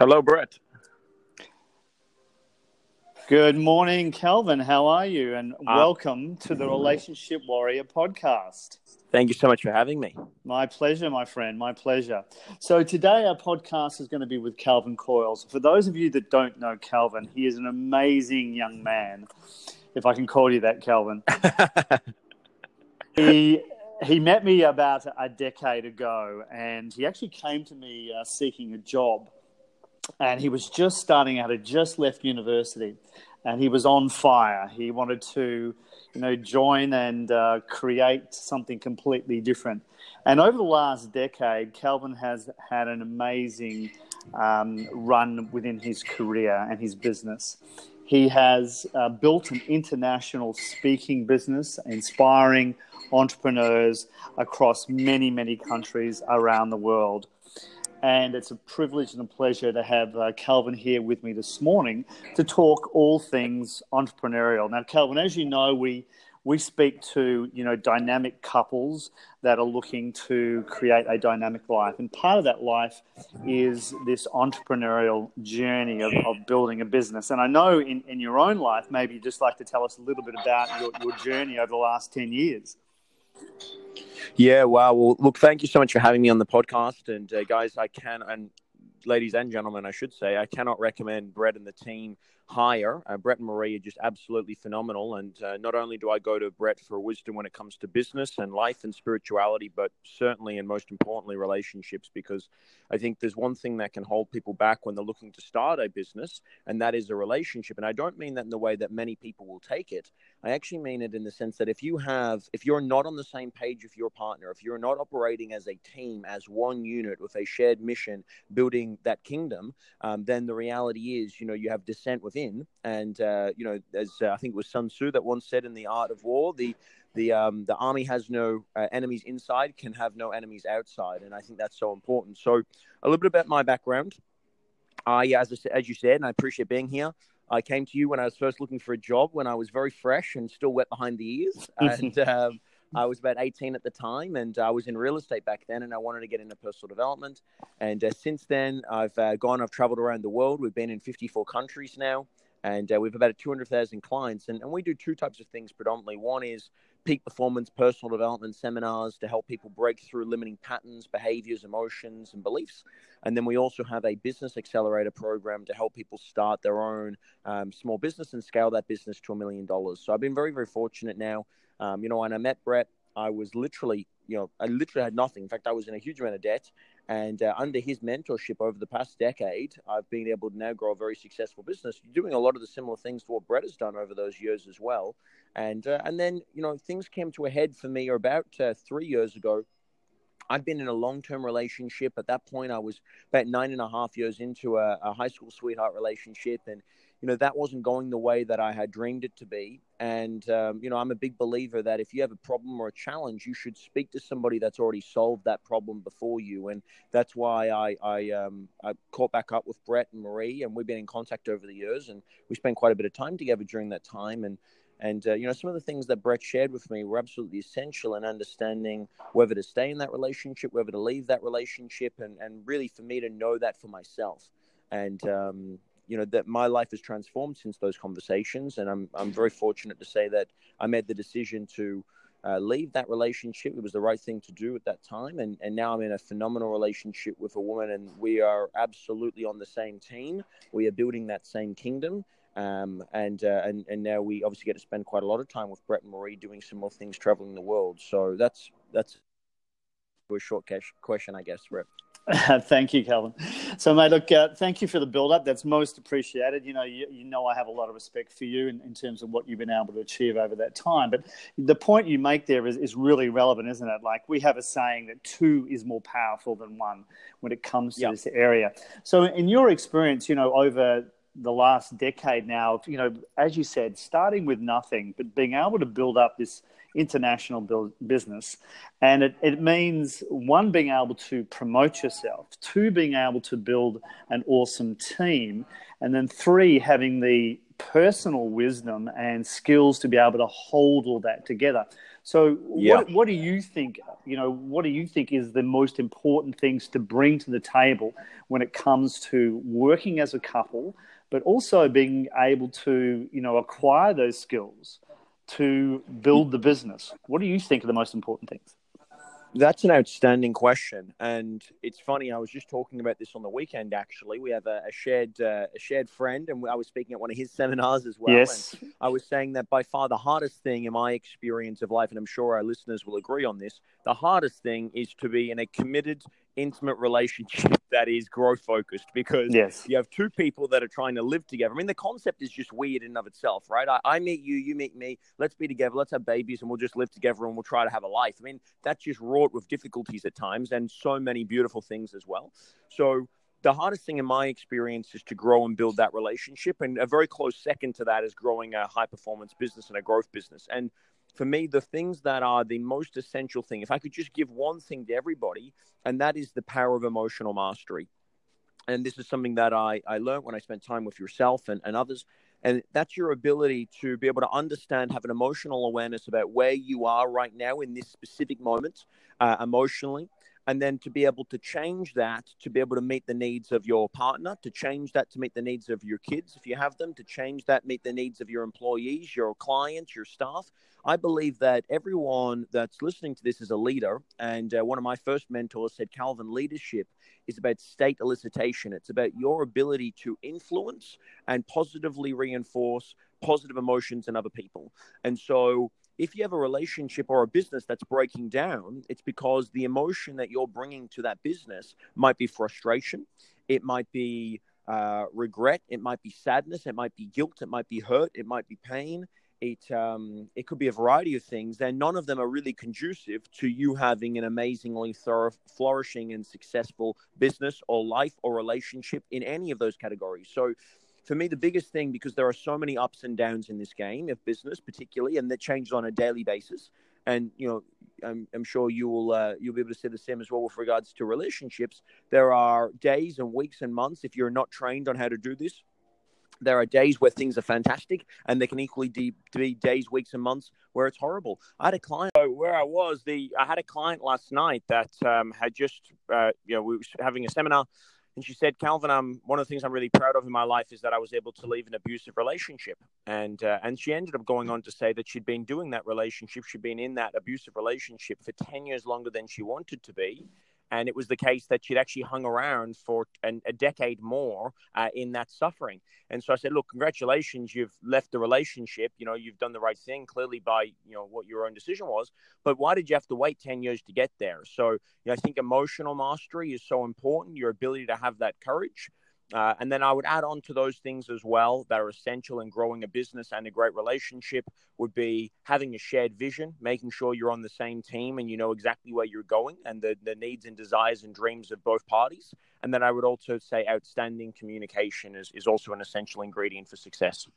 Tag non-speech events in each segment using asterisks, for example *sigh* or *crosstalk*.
Hello, Brett. Good morning, Calvin. How are you? And uh, welcome to the Relationship Warrior podcast. Thank you so much for having me. My pleasure, my friend. My pleasure. So, today our podcast is going to be with Calvin Coyles. For those of you that don't know Calvin, he is an amazing young man, if I can call you that, Calvin. *laughs* he he met me about a decade ago, and he actually came to me uh, seeking a job and he was just starting out, had just left university, and he was on fire. He wanted to, you know, join and uh, create something completely different. And over the last decade, Calvin has had an amazing um, run within his career and his business. He has uh, built an international speaking business, inspiring entrepreneurs across many, many countries around the world and it's a privilege and a pleasure to have uh, Calvin here with me this morning to talk all things entrepreneurial. Now, Calvin, as you know, we we speak to you know dynamic couples that are looking to create a dynamic life, and part of that life is this entrepreneurial journey of, of building a business. And I know in, in your own life, maybe you'd just like to tell us a little bit about your, your journey over the last ten years. Yeah, wow. Well, look, thank you so much for having me on the podcast. And uh, guys, I can, and ladies and gentlemen, I should say, I cannot recommend Brett and the team higher. Uh, Brett and Marie are just absolutely phenomenal. And uh, not only do I go to Brett for wisdom when it comes to business and life and spirituality, but certainly and most importantly, relationships, because I think there's one thing that can hold people back when they're looking to start a business, and that is a relationship. And I don't mean that in the way that many people will take it. I actually mean it in the sense that if you have, if you're not on the same page with your partner, if you're not operating as a team, as one unit with a shared mission, building that kingdom, um, then the reality is, you know, you have dissent within in. And uh, you know, as uh, I think it was Sun Tzu that once said in the Art of War, the the um, the army has no uh, enemies inside, can have no enemies outside, and I think that's so important. So, a little bit about my background. I, as I, as you said, and I appreciate being here. I came to you when I was first looking for a job when I was very fresh and still wet behind the ears, *laughs* and um, I was about 18 at the time, and I was in real estate back then, and I wanted to get into personal development. And uh, since then, I've uh, gone, I've traveled around the world. We've been in 54 countries now, and uh, we've about 200,000 clients. And, and we do two types of things predominantly. One is peak performance personal development seminars to help people break through limiting patterns, behaviors, emotions, and beliefs. And then we also have a business accelerator program to help people start their own um, small business and scale that business to a million dollars. So I've been very, very fortunate now um, you know, when I met Brett, I was literally, you know, I literally had nothing. In fact, I was in a huge amount of debt. And uh, under his mentorship over the past decade, I've been able to now grow a very successful business, doing a lot of the similar things to what Brett has done over those years as well. And uh, and then you know things came to a head for me about uh, three years ago. I'd been in a long term relationship. At that point, I was about nine and a half years into a, a high school sweetheart relationship, and you know that wasn't going the way that I had dreamed it to be. And um, you know, I'm a big believer that if you have a problem or a challenge, you should speak to somebody that's already solved that problem before you. And that's why I I, um, I caught back up with Brett and Marie, and we've been in contact over the years, and we spent quite a bit of time together during that time. And and uh, you know, some of the things that Brett shared with me were absolutely essential in understanding whether to stay in that relationship, whether to leave that relationship, and and really for me to know that for myself. And um, you know that my life has transformed since those conversations, and I'm I'm very fortunate to say that I made the decision to uh, leave that relationship. It was the right thing to do at that time, and and now I'm in a phenomenal relationship with a woman, and we are absolutely on the same team. We are building that same kingdom. Um, and uh, and and now we obviously get to spend quite a lot of time with Brett and Marie doing some more things, traveling the world. So that's that's a short question, I guess, Brett. *laughs* thank you, Calvin. So, mate, look, uh, thank you for the build-up. That's most appreciated. You know, you, you, know, I have a lot of respect for you in, in, terms of what you've been able to achieve over that time. But the point you make there is, is really relevant, isn't it? Like we have a saying that two is more powerful than one when it comes to yep. this area. So, in your experience, you know, over the last decade now, you know, as you said, starting with nothing, but being able to build up this international build, business. And it, it means one, being able to promote yourself, two, being able to build an awesome team, and then three, having the personal wisdom and skills to be able to hold all that together. So, yeah. what, what do you think? You know, what do you think is the most important things to bring to the table when it comes to working as a couple, but also being able to, you know, acquire those skills to build the business? What do you think are the most important things? That's an outstanding question, and it's funny. I was just talking about this on the weekend. Actually, we have a, a shared uh, a shared friend, and I was speaking at one of his *laughs* seminars as well. Yes, I was saying that by far the hardest thing in my experience of life, and I'm sure our listeners will agree on this, the hardest thing is to be in a committed intimate relationship that is growth focused because yes. you have two people that are trying to live together. I mean, the concept is just weird in and of itself, right? I, I, meet you, you meet me, let's be together, let's have babies, and we'll just live together and we'll try to have a life. I mean, that's just wrought with difficulties at times and so many beautiful things as well. So, the hardest thing in my experience is to grow and build that relationship. And a very close second to that is growing a high performance business and a growth business. And for me, the things that are the most essential thing, if I could just give one thing to everybody, and that is the power of emotional mastery. And this is something that I, I learned when I spent time with yourself and, and others. And that's your ability to be able to understand, have an emotional awareness about where you are right now in this specific moment uh, emotionally, and then to be able to change that to be able to meet the needs of your partner to change that to meet the needs of your kids if you have them to change that meet the needs of your employees your clients your staff. I believe that everyone that's listening to this is a leader and uh, one of my first mentors said calvin leadership is about state elicitation. It's about your ability to influence and positively reinforce positive emotions in other people. And so if you have a relationship or a business that's breaking down, it's because the emotion that you're bringing to that business might be frustration, it might be uh, regret, it might be sadness, it might be guilt, it might be hurt, it might be pain. It um, it could be a variety of things, and none of them are really conducive to you having an amazingly thorough, flourishing and successful business or life or relationship in any of those categories. So for me, the biggest thing, because there are so many ups and downs in this game of business, particularly, and that changes on a daily basis. And you know, I'm, I'm sure you will uh, you'll be able to say the same as well with regards to relationships. There are days and weeks and months if you're not trained on how to do this. There are days where things are fantastic, and there can equally be days, weeks, and months where it's horrible. I had a client where I was. The I had a client last night that um, had just uh, you know we were having a seminar and she said, Calvin, I'm, one of the things I'm really proud of in my life is that I was able to leave an abusive relationship. And, uh, and she ended up going on to say that she'd been doing that relationship, she'd been in that abusive relationship for 10 years longer than she wanted to be and it was the case that she'd actually hung around for an, a decade more uh, in that suffering. And so I said, "Look, congratulations, you've left the relationship. You know, you've done the right thing, clearly by you know what your own decision was. But why did you have to wait ten years to get there? So, you know, I think emotional mastery is so important. Your ability to have that courage." Uh, and then I would add on to those things as well that are essential in growing a business and a great relationship would be having a shared vision, making sure you're on the same team and you know exactly where you're going and the, the needs and desires and dreams of both parties. And then I would also say outstanding communication is, is also an essential ingredient for success.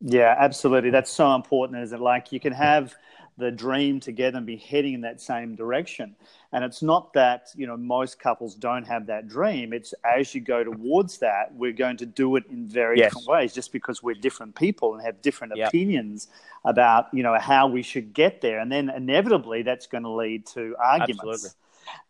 Yeah, absolutely. That's so important, isn't it? Like you can have the dream together and be heading in that same direction. And it's not that, you know, most couples don't have that dream. It's as you go towards that, we're going to do it in very yes. different ways just because we're different people and have different yep. opinions about, you know, how we should get there. And then inevitably that's going to lead to arguments. Absolutely.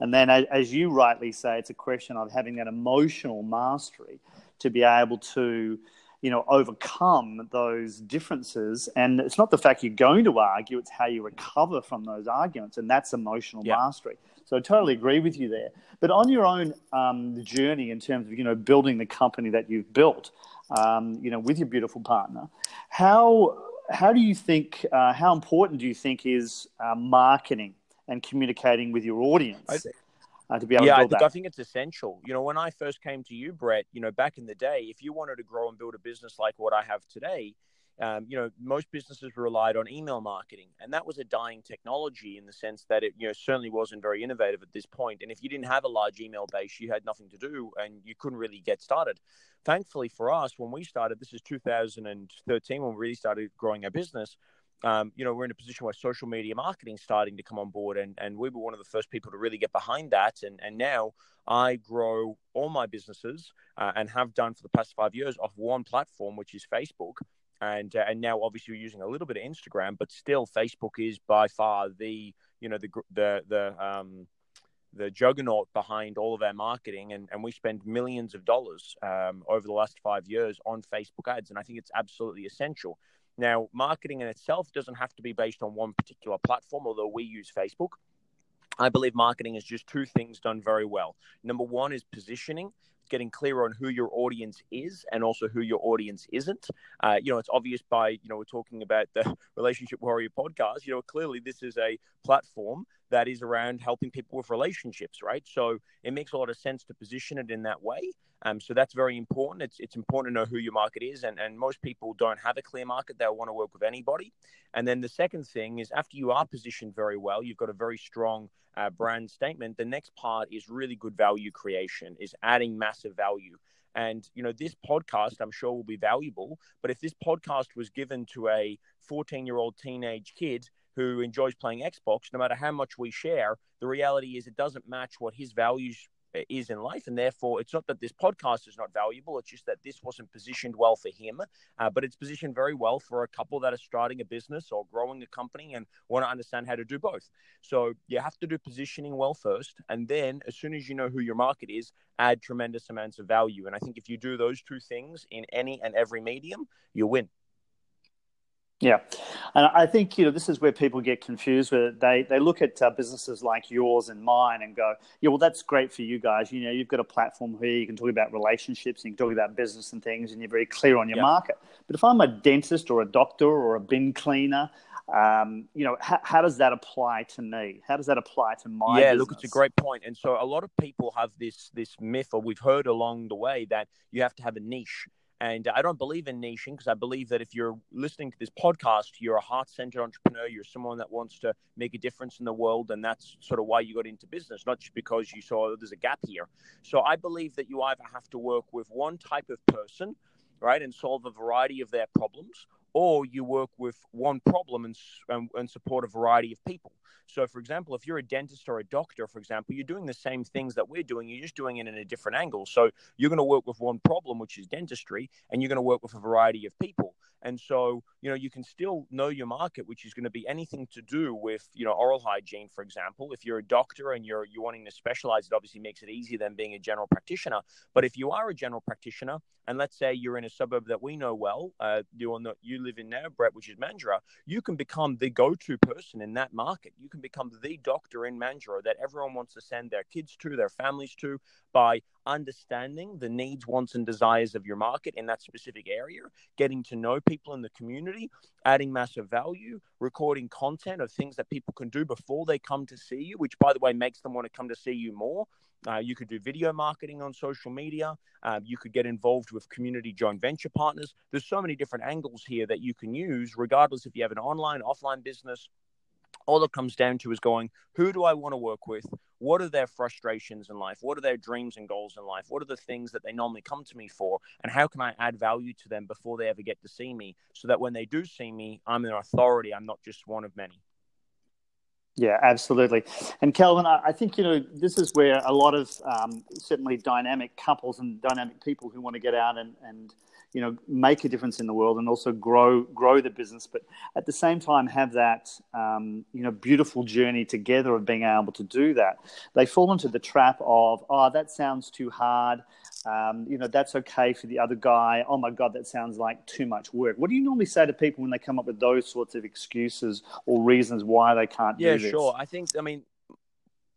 And then, as you rightly say, it's a question of having that emotional mastery to be able to you know, overcome those differences. And it's not the fact you're going to argue, it's how you recover from those arguments. And that's emotional yeah. mastery. So I totally agree with you there. But on your own um, journey in terms of, you know, building the company that you've built, um, you know, with your beautiful partner, how, how do you think, uh, how important do you think is uh, marketing and communicating with your audience? Uh, to be able yeah, to build I think, that. I think it's essential. You know, when I first came to you, Brett, you know, back in the day, if you wanted to grow and build a business like what I have today, um, you know, most businesses relied on email marketing, and that was a dying technology in the sense that it, you know, certainly wasn't very innovative at this point. And if you didn't have a large email base, you had nothing to do, and you couldn't really get started. Thankfully for us, when we started, this is 2013 when we really started growing our business um, you know, we're in a position where social media marketing is starting to come on board, and, and we were one of the first people to really get behind that. And, and now I grow all my businesses uh, and have done for the past five years off one platform, which is Facebook. and uh, and now obviously we're using a little bit of Instagram, but still Facebook is by far the you know the the the um the juggernaut behind all of our marketing and, and we spend millions of dollars um, over the last five years on facebook ads and i think it's absolutely essential now marketing in itself doesn't have to be based on one particular platform although we use facebook I believe marketing is just two things done very well. Number one is positioning, getting clear on who your audience is and also who your audience isn't. Uh, you know, it's obvious by, you know, we're talking about the *laughs* Relationship Warrior podcast. You know, clearly this is a platform that is around helping people with relationships, right? So it makes a lot of sense to position it in that way. Um, so that's very important. It's it's important to know who your market is, and and most people don't have a clear market. They'll want to work with anybody. And then the second thing is after you are positioned very well, you've got a very strong uh, brand statement. The next part is really good value creation, is adding massive value. And you know this podcast, I'm sure, will be valuable. But if this podcast was given to a 14 year old teenage kid who enjoys playing Xbox, no matter how much we share, the reality is it doesn't match what his values is in life. And therefore, it's not that this podcast is not valuable, it's just that this wasn't positioned well for him, uh, but it's positioned very well for a couple that are starting a business or growing a company and want to understand how to do both. So you have to do positioning well first. And then, as soon as you know who your market is, add tremendous amounts of value. And I think if you do those two things in any and every medium, you win. Yeah, and I think you know this is where people get confused. Where they they look at uh, businesses like yours and mine and go, yeah, well that's great for you guys. You know, you've got a platform here. You can talk about relationships, and you can talk about business and things, and you're very clear on your yep. market. But if I'm a dentist or a doctor or a bin cleaner, um, you know, how, how, does that apply to me? How does that apply to my? Yeah, business? look, it's a great point. And so a lot of people have this this myth, or we've heard along the way that you have to have a niche and I don't believe in niching because I believe that if you're listening to this podcast, you're a heart centered entrepreneur, you're someone that wants to make a difference in the world. And that's sort of why you got into business, not just because you saw there's a gap here. So I believe that you either have to work with one type of person, right, and solve a variety of their problems, or you work with one problem and, and, and support a variety of people. So, for example, if you're a dentist or a doctor, for example, you're doing the same things that we're doing, you're just doing it in a different angle. So, you're going to work with one problem, which is dentistry, and you're going to work with a variety of people. And so, you know, you can still know your market, which is going to be anything to do with, you know, oral hygiene, for example. If you're a doctor and you're you're wanting to specialize, it obviously makes it easier than being a general practitioner. But if you are a general practitioner, and let's say you're in a suburb that we know well, uh, you the, you live in now, Brett, which is Mandurah, you can become the go-to person in that market. You can become the doctor in Mandurah that everyone wants to send their kids to, their families to, by understanding the needs, wants, and desires of your market in that specific area, getting to know people in the community, adding massive value, recording content of things that people can do before they come to see you, which, by the way, makes them want to come to see you more. Uh, you could do video marketing on social media. Uh, you could get involved with community joint venture partners. There's so many different angles here that you can use, regardless if you have an online, offline business all it comes down to is going, who do I want to work with? What are their frustrations in life? What are their dreams and goals in life? What are the things that they normally come to me for? And how can I add value to them before they ever get to see me so that when they do see me, I'm an authority. I'm not just one of many. Yeah, absolutely. And Calvin, I think you know this is where a lot of um, certainly dynamic couples and dynamic people who want to get out and, and you know make a difference in the world and also grow grow the business but at the same time have that um, you know beautiful journey together of being able to do that. They fall into the trap of oh that sounds too hard. Um, you know that's okay for the other guy. Oh my god that sounds like too much work. What do you normally say to people when they come up with those sorts of excuses or reasons why they can't yeah, do this? sure. I think i mean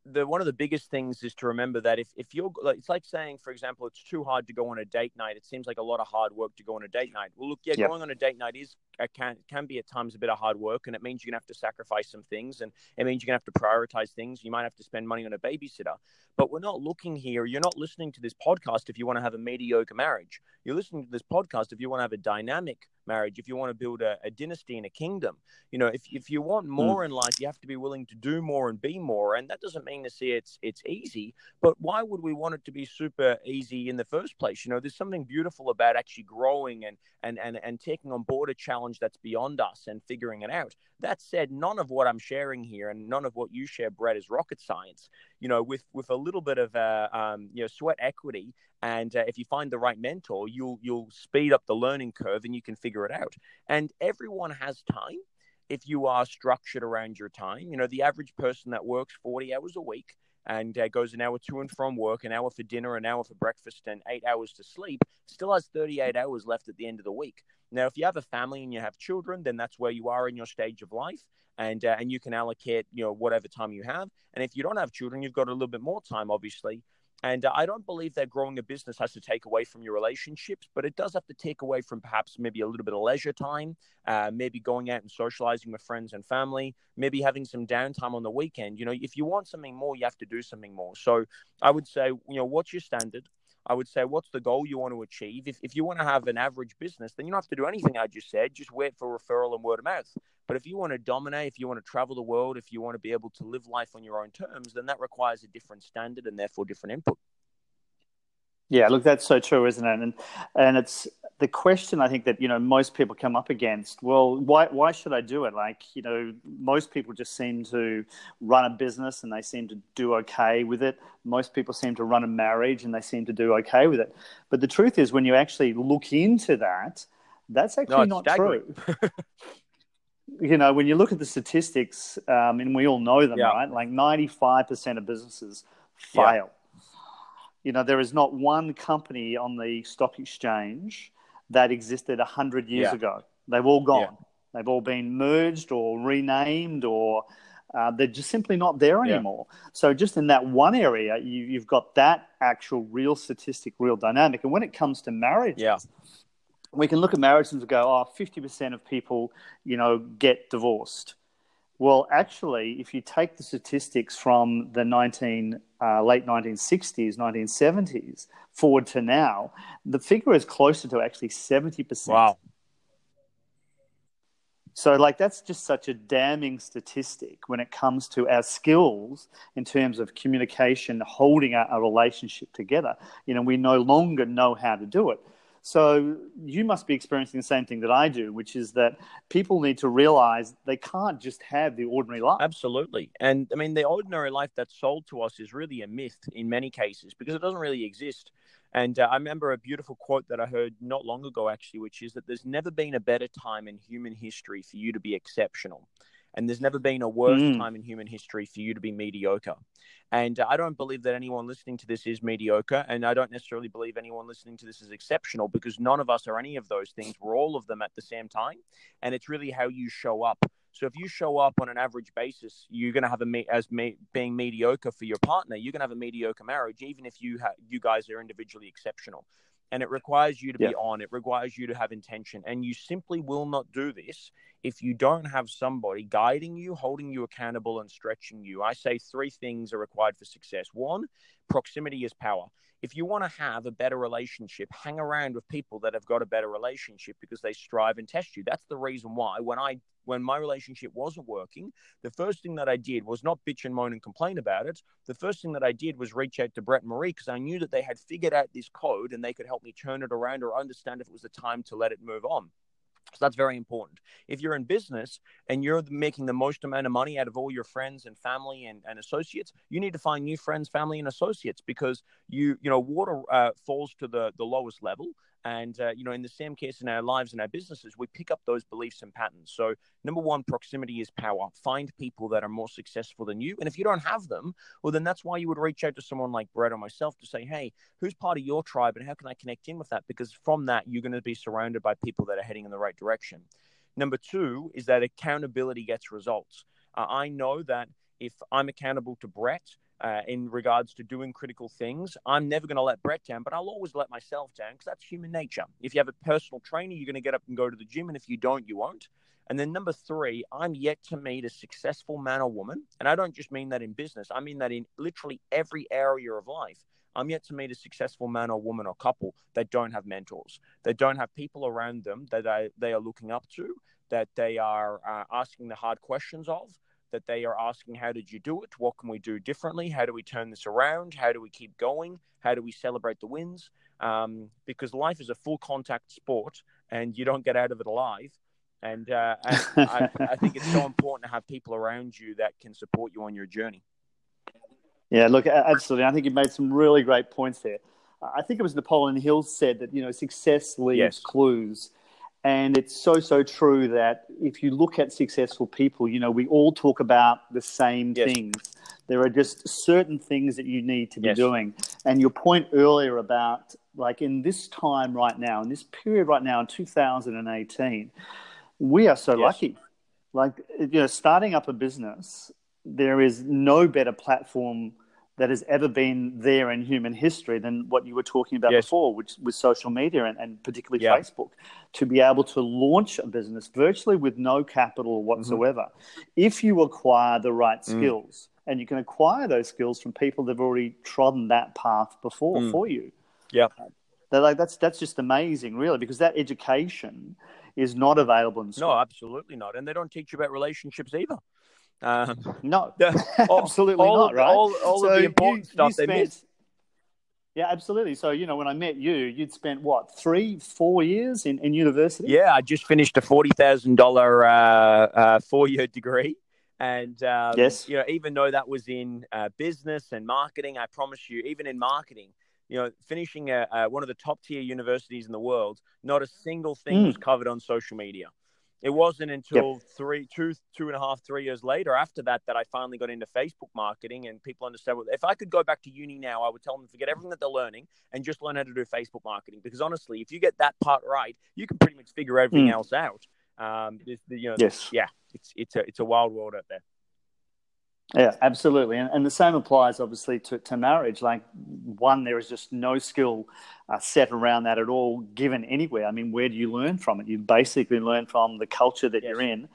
the one of the biggest things is to remember that if, if you're like it's like saying for example it's too hard to go on a date night. It seems like a lot of hard work to go on a date night. Well look yeah yep. going on a date night is uh, can can be at times a bit of hard work and it means you're gonna have to sacrifice some things and it means you're gonna have to prioritize things. You might have to spend money on a babysitter. But we're not looking here you're not listening to this podcast if you want to have a mediocre marriage. You're listening to this podcast if you want to have a dynamic marriage, if you want to build a, a dynasty and a kingdom, you know, if, if you want hmm. more mm. in life, you have to be willing to do more and be more. And that doesn't mean to say it's it's easy, but why would we want it to be super easy in the first place? You know, there's something beautiful about actually growing and and and, and taking on board a challenge that's beyond us and figuring it out. That said, none of what I'm sharing here and none of what you share, Brett, is rocket science you know, with with a little bit of uh, um, you know sweat equity, and uh, if you find the right mentor, you'll you'll speed up the learning curve and you can figure it out. And everyone has time if you are structured around your time. You know, the average person that works 40 hours a week and uh, goes an hour to and from work, an hour for dinner, an hour for breakfast, and eight hours to sleep, still has 38 hours left at the end of the week. Now, if you have a family and you have children, then that's where you are in your stage of life, and uh, and you can allocate you know whatever time you have. And if you don't have children, you've got a little bit more time, obviously. And uh, I don't believe that growing a business has to take away from your relationships, but it does have to take away from perhaps maybe a little bit of leisure time, uh, maybe going out and socializing with friends and family, maybe having some downtime on the weekend. You know, if you want something more, you have to do something more. So I would say, you know, what's your standard? I would say, what's the goal you want to achieve? If, if you want to have an average business, then you don't have to do anything I just said. Just wait for referral and word of mouth. But if you want to dominate, if you want to travel the world, if you want to be able to live life on your own terms, then that requires a different standard and therefore different input. Yeah, look, that's so true, isn't it? And and it's the question I think that you know most people come up against. Well, why why should I do it? Like you know, most people just seem to run a business and they seem to do okay with it. Most people seem to run a marriage and they seem to do okay with it. But the truth is, when you actually look into that, that's actually no, not staggering. true. *laughs* you know, when you look at the statistics, um, and we all know them, yeah. right? Like ninety five percent of businesses fail. Yeah you know, there is not one company on the stock exchange that existed 100 years yeah. ago. They've all gone. Yeah. They've all been merged or renamed or uh, they're just simply not there anymore. Yeah. So, just in that one area, you, have got that actual real statistic, real dynamic. And when it comes to marriage, yeah. we can look at marriages and go, oh, 50% of people, you know, get divorced. Well, actually, if you take the statistics from the 19, uh, late 1960s, 1970s forward to now, the figure is closer to actually 70%. Wow. So, like, that's just such a damning statistic when it comes to our skills in terms of communication, holding a, a relationship together. You know, we no longer know how to do it. So you must be experiencing the same thing that I do, which is that people need to realize they can't just have the ordinary life. Absolutely. And I mean, the ordinary life that's sold to us is really a myth in many cases because it doesn't really exist. And uh, I remember a beautiful quote that I heard not long ago, actually, which is that there's never been a better time in human history for you to be exceptional. And there's never been a worse mm. time in human history for you to be mediocre. And uh, I don't believe that anyone listening to this is mediocre. And I don't necessarily believe anyone listening to this is exceptional because none of us are any of those things. We're all of them at the same time. And it's really how you show up. So if you show up on an average basis, you're going to have a me- as me- being mediocre for your partner. You're going to have a mediocre marriage, even if you ha- you guys are individually exceptional and it requires you to be on it requires you to have intention and you simply will not do this if you don't have somebody guiding you holding you accountable and stretching you i say three things are required for success one proximity is power if you want to have a better relationship hang around with people that have got a better relationship because they strive and test you that's the reason why when i when my relationship wasn't working, the first thing that I did was not bitch and moan and complain about it. The first thing that I did was reach out to Brett and Marie because I knew that they had figured out this code and they could help me turn it around or understand if it was the time to let it move on. So that's very important. If you're in business and you're making the most amount of money out of all your friends and family and, and associates, you need to find new friends, family, and associates because you you know water uh, falls to the the lowest level, and, uh, you know, in the same case in our lives and our businesses, we pick up those beliefs and patterns. So, number one, proximity is power. Find people that are more successful than you. And if you don't have them, well, then that's why you would reach out to someone like Brett or myself to say, hey, who's part of your tribe and how can I connect in with that? Because from that, you're going to be surrounded by people that are heading in the right direction. Number two is that accountability gets results. Uh, I know that if I'm accountable to Brett, uh, in regards to doing critical things. I'm never going to let Brett down, but I'll always let myself down because that's human nature. If you have a personal trainer, you're going to get up and go to the gym, and if you don't, you won't. And then number three, I'm yet to meet a successful man or woman, and I don't just mean that in business. I mean that in literally every area of life. I'm yet to meet a successful man or woman or couple that don't have mentors, that don't have people around them that they, they are looking up to, that they are uh, asking the hard questions of, that they are asking, How did you do it? What can we do differently? How do we turn this around? How do we keep going? How do we celebrate the wins? Um, because life is a full contact sport and you don't get out of it alive. And, uh, and I, I *laughs* think it's so important to have people around you that can support you on your journey. Yeah, look, absolutely. I think you made some really great points there. I think it was Napoleon Hill said that you know success leaves yes. clues, and it's so so true that if you look at successful people, you know we all talk about the same yes. things. There are just certain things that you need to be yes. doing, and your point earlier about like in this time right now, in this period right now in 2018, we are so lucky. Like you know, starting up a business, there is no better platform that has ever been there in human history than what you were talking about yes. before, which was social media and, and particularly yeah. Facebook, to be able to launch a business virtually with no capital mm-hmm. whatsoever. Mm-hmm. If you acquire the right mm. skills, mm. and you can acquire those skills from people that have already trodden that path before mm. for you. Yeah. They're like that's that's just amazing, really, because that education is not available in school. No, absolutely not, and they don't teach you about relationships either. Um, no, *laughs* *laughs* absolutely all, not. Right? All, all so of the important you, stuff you spent, they miss. Yeah, absolutely. So, you know, when I met you, you'd spent what, three, four years in, in university? Yeah, I just finished a $40,000 uh, uh, four year degree. And, um, yes. you know, even though that was in uh, business and marketing, I promise you, even in marketing, you know, finishing a, a, one of the top tier universities in the world, not a single thing mm. was covered on social media. It wasn't until yep. three, two, two and a half, three years later after that that I finally got into Facebook marketing and people understand. What, if I could go back to uni now, I would tell them to forget everything that they're learning and just learn how to do Facebook marketing. Because honestly, if you get that part right, you can pretty much figure everything mm. else out. Um, you know, yes, yeah, it's it's a it's a wild world out there. Yeah, absolutely. And, and the same applies obviously to, to marriage. Like, one, there is just no skill uh, set around that at all given anywhere. I mean, where do you learn from it? You basically learn from the culture that yes. you're in,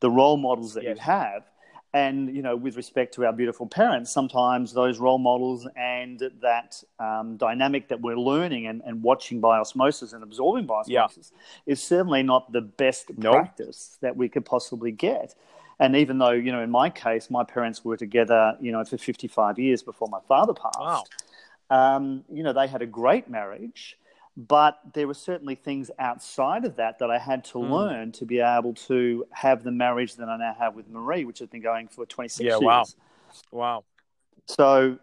the role models that yes. you have. And, you know, with respect to our beautiful parents, sometimes those role models and that um, dynamic that we're learning and, and watching by osmosis and absorbing by osmosis yeah. is certainly not the best nope. practice that we could possibly get. And even though, you know, in my case, my parents were together, you know, for 55 years before my father passed, wow. um, you know, they had a great marriage, but there were certainly things outside of that that I had to mm. learn to be able to have the marriage that I now have with Marie, which has been going for 26 yeah, years. Wow. Wow. So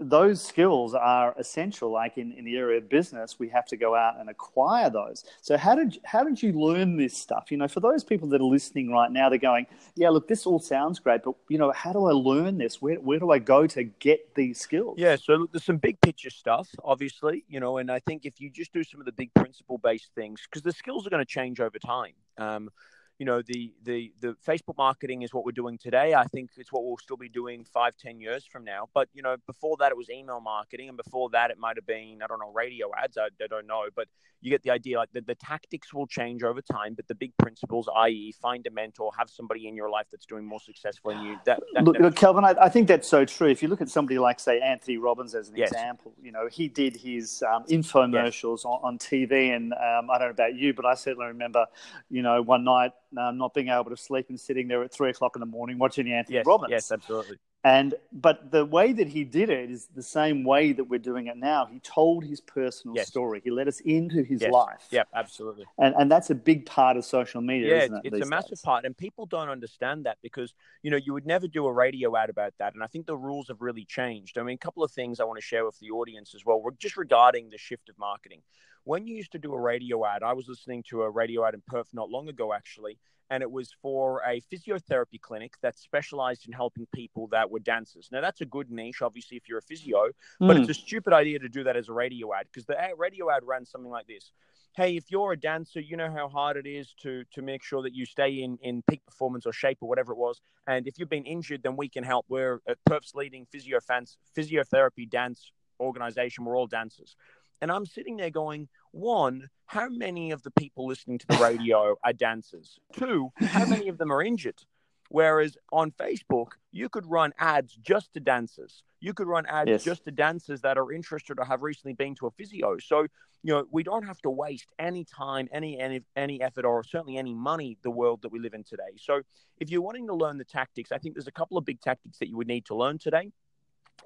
those skills are essential. Like in, in the area of business, we have to go out and acquire those. So how did how did you learn this stuff? You know, for those people that are listening right now, they're going, "Yeah, look, this all sounds great, but you know, how do I learn this? Where where do I go to get these skills?" Yeah, so look, there's some big picture stuff, obviously, you know, and I think if you just do some of the big principle based things, because the skills are going to change over time. Um, you know the the the facebook marketing is what we're doing today. I think it's what we'll still be doing five ten years from now. But you know before that it was email marketing and before that it might have been i don't know radio ads i, I don't know. But you get the idea like the, the tactics will change over time but the big principles i.e find a mentor have somebody in your life that's doing more successfully than you that, that look, look calvin I, I, think that's so true. If you look at somebody like say anthony robbins as an yes. example you know he did his um, infomercials yes. on, on, tv and um, i don't know about you but i certainly remember you know one night uh, not being able to sleep and sitting there at three o'clock in the morning watching the Anthony yes, Robbins. Yes, absolutely. And but the way that he did it is the same way that we're doing it now. He told his personal yes. story. He let us into his yes. life. Yep, absolutely. And and that's a big part of social media, yeah, it, It's a massive days? part, and people don't understand that because you know you would never do a radio ad about that. And I think the rules have really changed. I mean, a couple of things I want to share with the audience as well. We're just regarding the shift of marketing. When you used to do a radio ad, I was listening to a radio ad in Perth not long ago, actually and it was for a physiotherapy clinic that specialized in helping people that were dancers. Now, that's a good niche, obviously, if you're a physio, but mm. it's a stupid idea to do that as a radio ad because the radio ad ran something like this. Hey, if you're a dancer, you know how hard it is to to make sure that you stay in, in peak performance or shape or whatever it was. And if you've been injured, then we can help. We're a Perth's leading physio fans, physiotherapy dance organization. We're all dancers. And I'm sitting there going, one, how many of the people listening to the radio *laughs* are dancers? Two, how many of them are injured? Whereas on Facebook, you could run ads just to dancers. You could run ads yes. just to dancers that are interested or have recently been to a physio. So, you know, we don't have to waste any time, any any any effort, or certainly any money. The world that we live in today. So, if you're wanting to learn the tactics, I think there's a couple of big tactics that you would need to learn today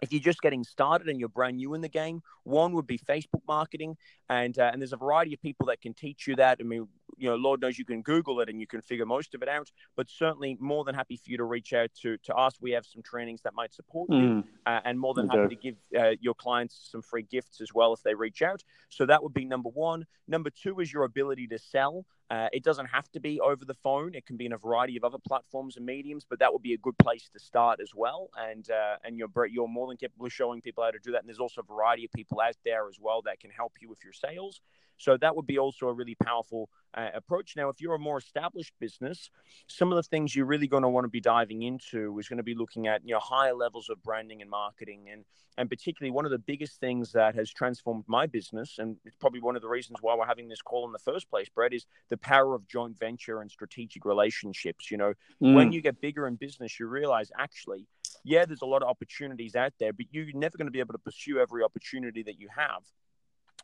if you're just getting started and you're brand new in the game, one would be Facebook marketing, and uh, and there's a variety of people that can teach you that. I mean, you know, Lord knows you can Google it and you can figure most of it out. But certainly, more than happy for you to reach out to to us. We have some trainings that might support you, mm. uh, and more than happy to give uh, your clients some free gifts as well if they reach out. So that would be number one. Number two is your ability to sell. Uh, it doesn't have to be over the phone. It can be in a variety of other platforms and mediums, but that would be a good place to start as well. And uh, and you're you're more than capable of showing people how to do that. And there's also a variety of people out there as well that can help you with your sales. So that would be also a really powerful uh, approach. Now, if you're a more established business, some of the things you're really going to want to be diving into is going to be looking at you know higher levels of branding and marketing, and and particularly one of the biggest things that has transformed my business, and it's probably one of the reasons why we're having this call in the first place, Brett, is the power of joint venture and strategic relationships. You know, mm. when you get bigger in business, you realize actually yeah, there's a lot of opportunities out there, but you're never going to be able to pursue every opportunity that you have.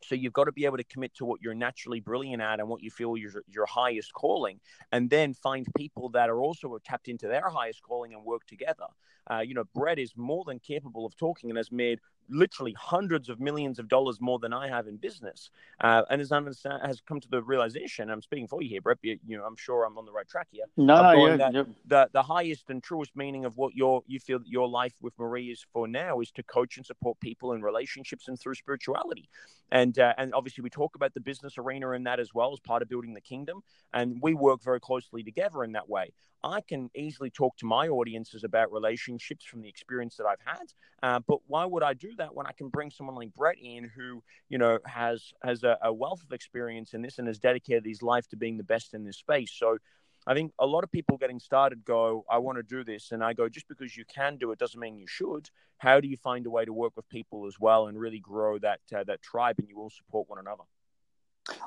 So you've got to be able to commit to what you're naturally brilliant at and what you feel your your highest calling, and then find people that are also tapped into their highest calling and work together. Uh, you know, Brett is more than capable of talking and has made literally hundreds of millions of dollars more than I have in business, uh, and has understand, has come to the realization. I'm speaking for you here, Brett. You, you know, I'm sure I'm on the right track here. No, no, yeah, yeah. the the highest and truest meaning of what your you feel that your life with Marie is for now is to coach and support people in relationships and through spirituality, and uh, and obviously we talk about the business arena in that as well as part of building the kingdom, and we work very closely together in that way. I can easily talk to my audiences about relationships from the experience that I've had. Uh, but why would I do that when I can bring someone like Brett in, who you know has has a, a wealth of experience in this and has dedicated his life to being the best in this space? So. I think a lot of people getting started go, I want to do this. And I go, just because you can do it doesn't mean you should. How do you find a way to work with people as well and really grow that, uh, that tribe and you all support one another?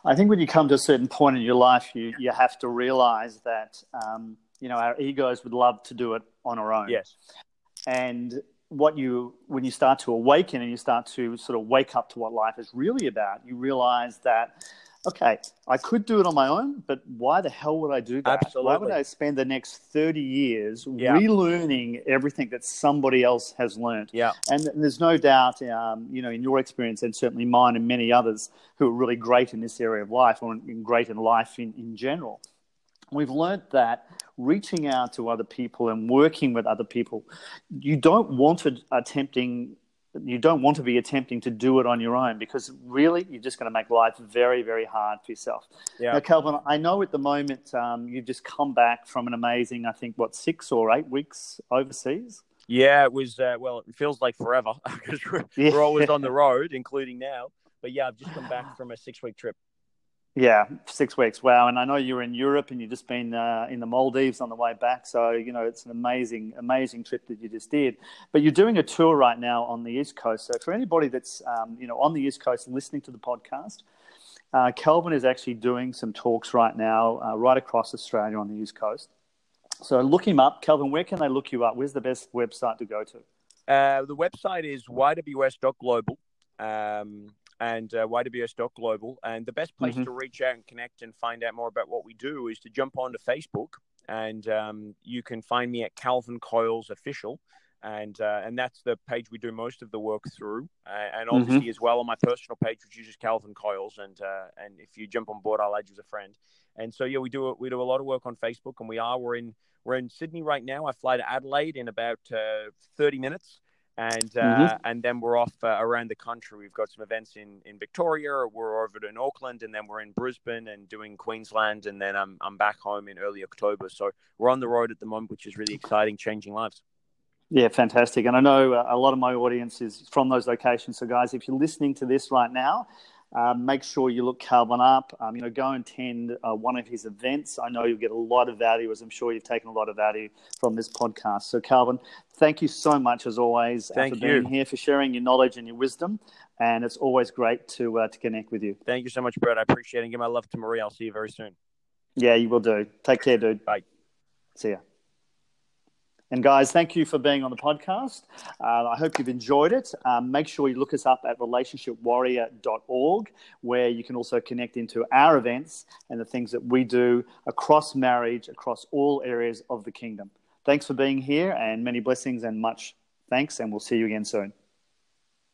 I think when you come to a certain point in your life, you, you have to realize that um, you know, our egos would love to do it on our own. Yes. And what you, when you start to awaken and you start to sort of wake up to what life is really about, you realize that, okay, I could do it on my own, but why the hell would I do that? Absolutely. Why would I spend the next 30 years yeah. relearning everything that somebody else has learned? Yeah. And there's no doubt, um, you know, in your experience and certainly mine and many others who are really great in this area of life or in, great in life in, in general, we've learned that reaching out to other people and working with other people, you don't want to attempting you don't want to be attempting to do it on your own because really you're just going to make life very very hard for yourself. Yeah. now calvin i know at the moment um, you've just come back from an amazing i think what six or eight weeks overseas? Yeah it was uh, well it feels like forever *laughs* because we're, yeah. we're always on the road including now. But yeah i've just come back from a six week trip yeah, six weeks. Wow. And I know you were in Europe and you've just been uh, in the Maldives on the way back. So, you know, it's an amazing, amazing trip that you just did. But you're doing a tour right now on the East Coast. So, for anybody that's, um, you know, on the East Coast listening to the podcast, uh, Calvin is actually doing some talks right now, uh, right across Australia on the East Coast. So, look him up. Calvin, where can they look you up? Where's the best website to go to? Uh, the website is yws.global. Um, and uh, YWS Global. And the best place mm-hmm. to reach out and connect and find out more about what we do is to jump onto Facebook, and um, you can find me at Calvin Coyles Official. And uh, and that's the page we do most of the work through, uh, and obviously mm-hmm. as well on my personal page, which is Calvin Coyles. And uh, and if you jump on board, I'll add you as a friend. And so yeah, we do we do a lot of work on Facebook, and we are we're in we're in Sydney right now. I fly to Adelaide in about uh, 30 minutes and uh, mm-hmm. and then we're off uh, around the country. We've got some events in, in Victoria. We're over in Auckland, and then we're in Brisbane and doing Queensland, and then I'm I'm back home in early October. So we're on the road at the moment, which is really exciting, changing lives. Yeah, fantastic. And I know uh, a lot of my audience is from those locations. So guys, if you're listening to this right now um, make sure you look Calvin up. Um, you know, go and attend uh, one of his events. I know you'll get a lot of value, as I'm sure you've taken a lot of value from this podcast. So, Calvin, thank you so much as always uh, thank for you. being here, for sharing your knowledge and your wisdom. And it's always great to uh, to connect with you. Thank you so much, Brett. I appreciate it. And give my love to Marie. I'll see you very soon. Yeah, you will do. Take care, dude. Bye. See ya. And guys, thank you for being on the podcast. Uh, I hope you've enjoyed it. Um, make sure you look us up at relationshipwarrior.org, where you can also connect into our events and the things that we do across marriage, across all areas of the kingdom. Thanks for being here, and many blessings and much thanks, and we'll see you again soon.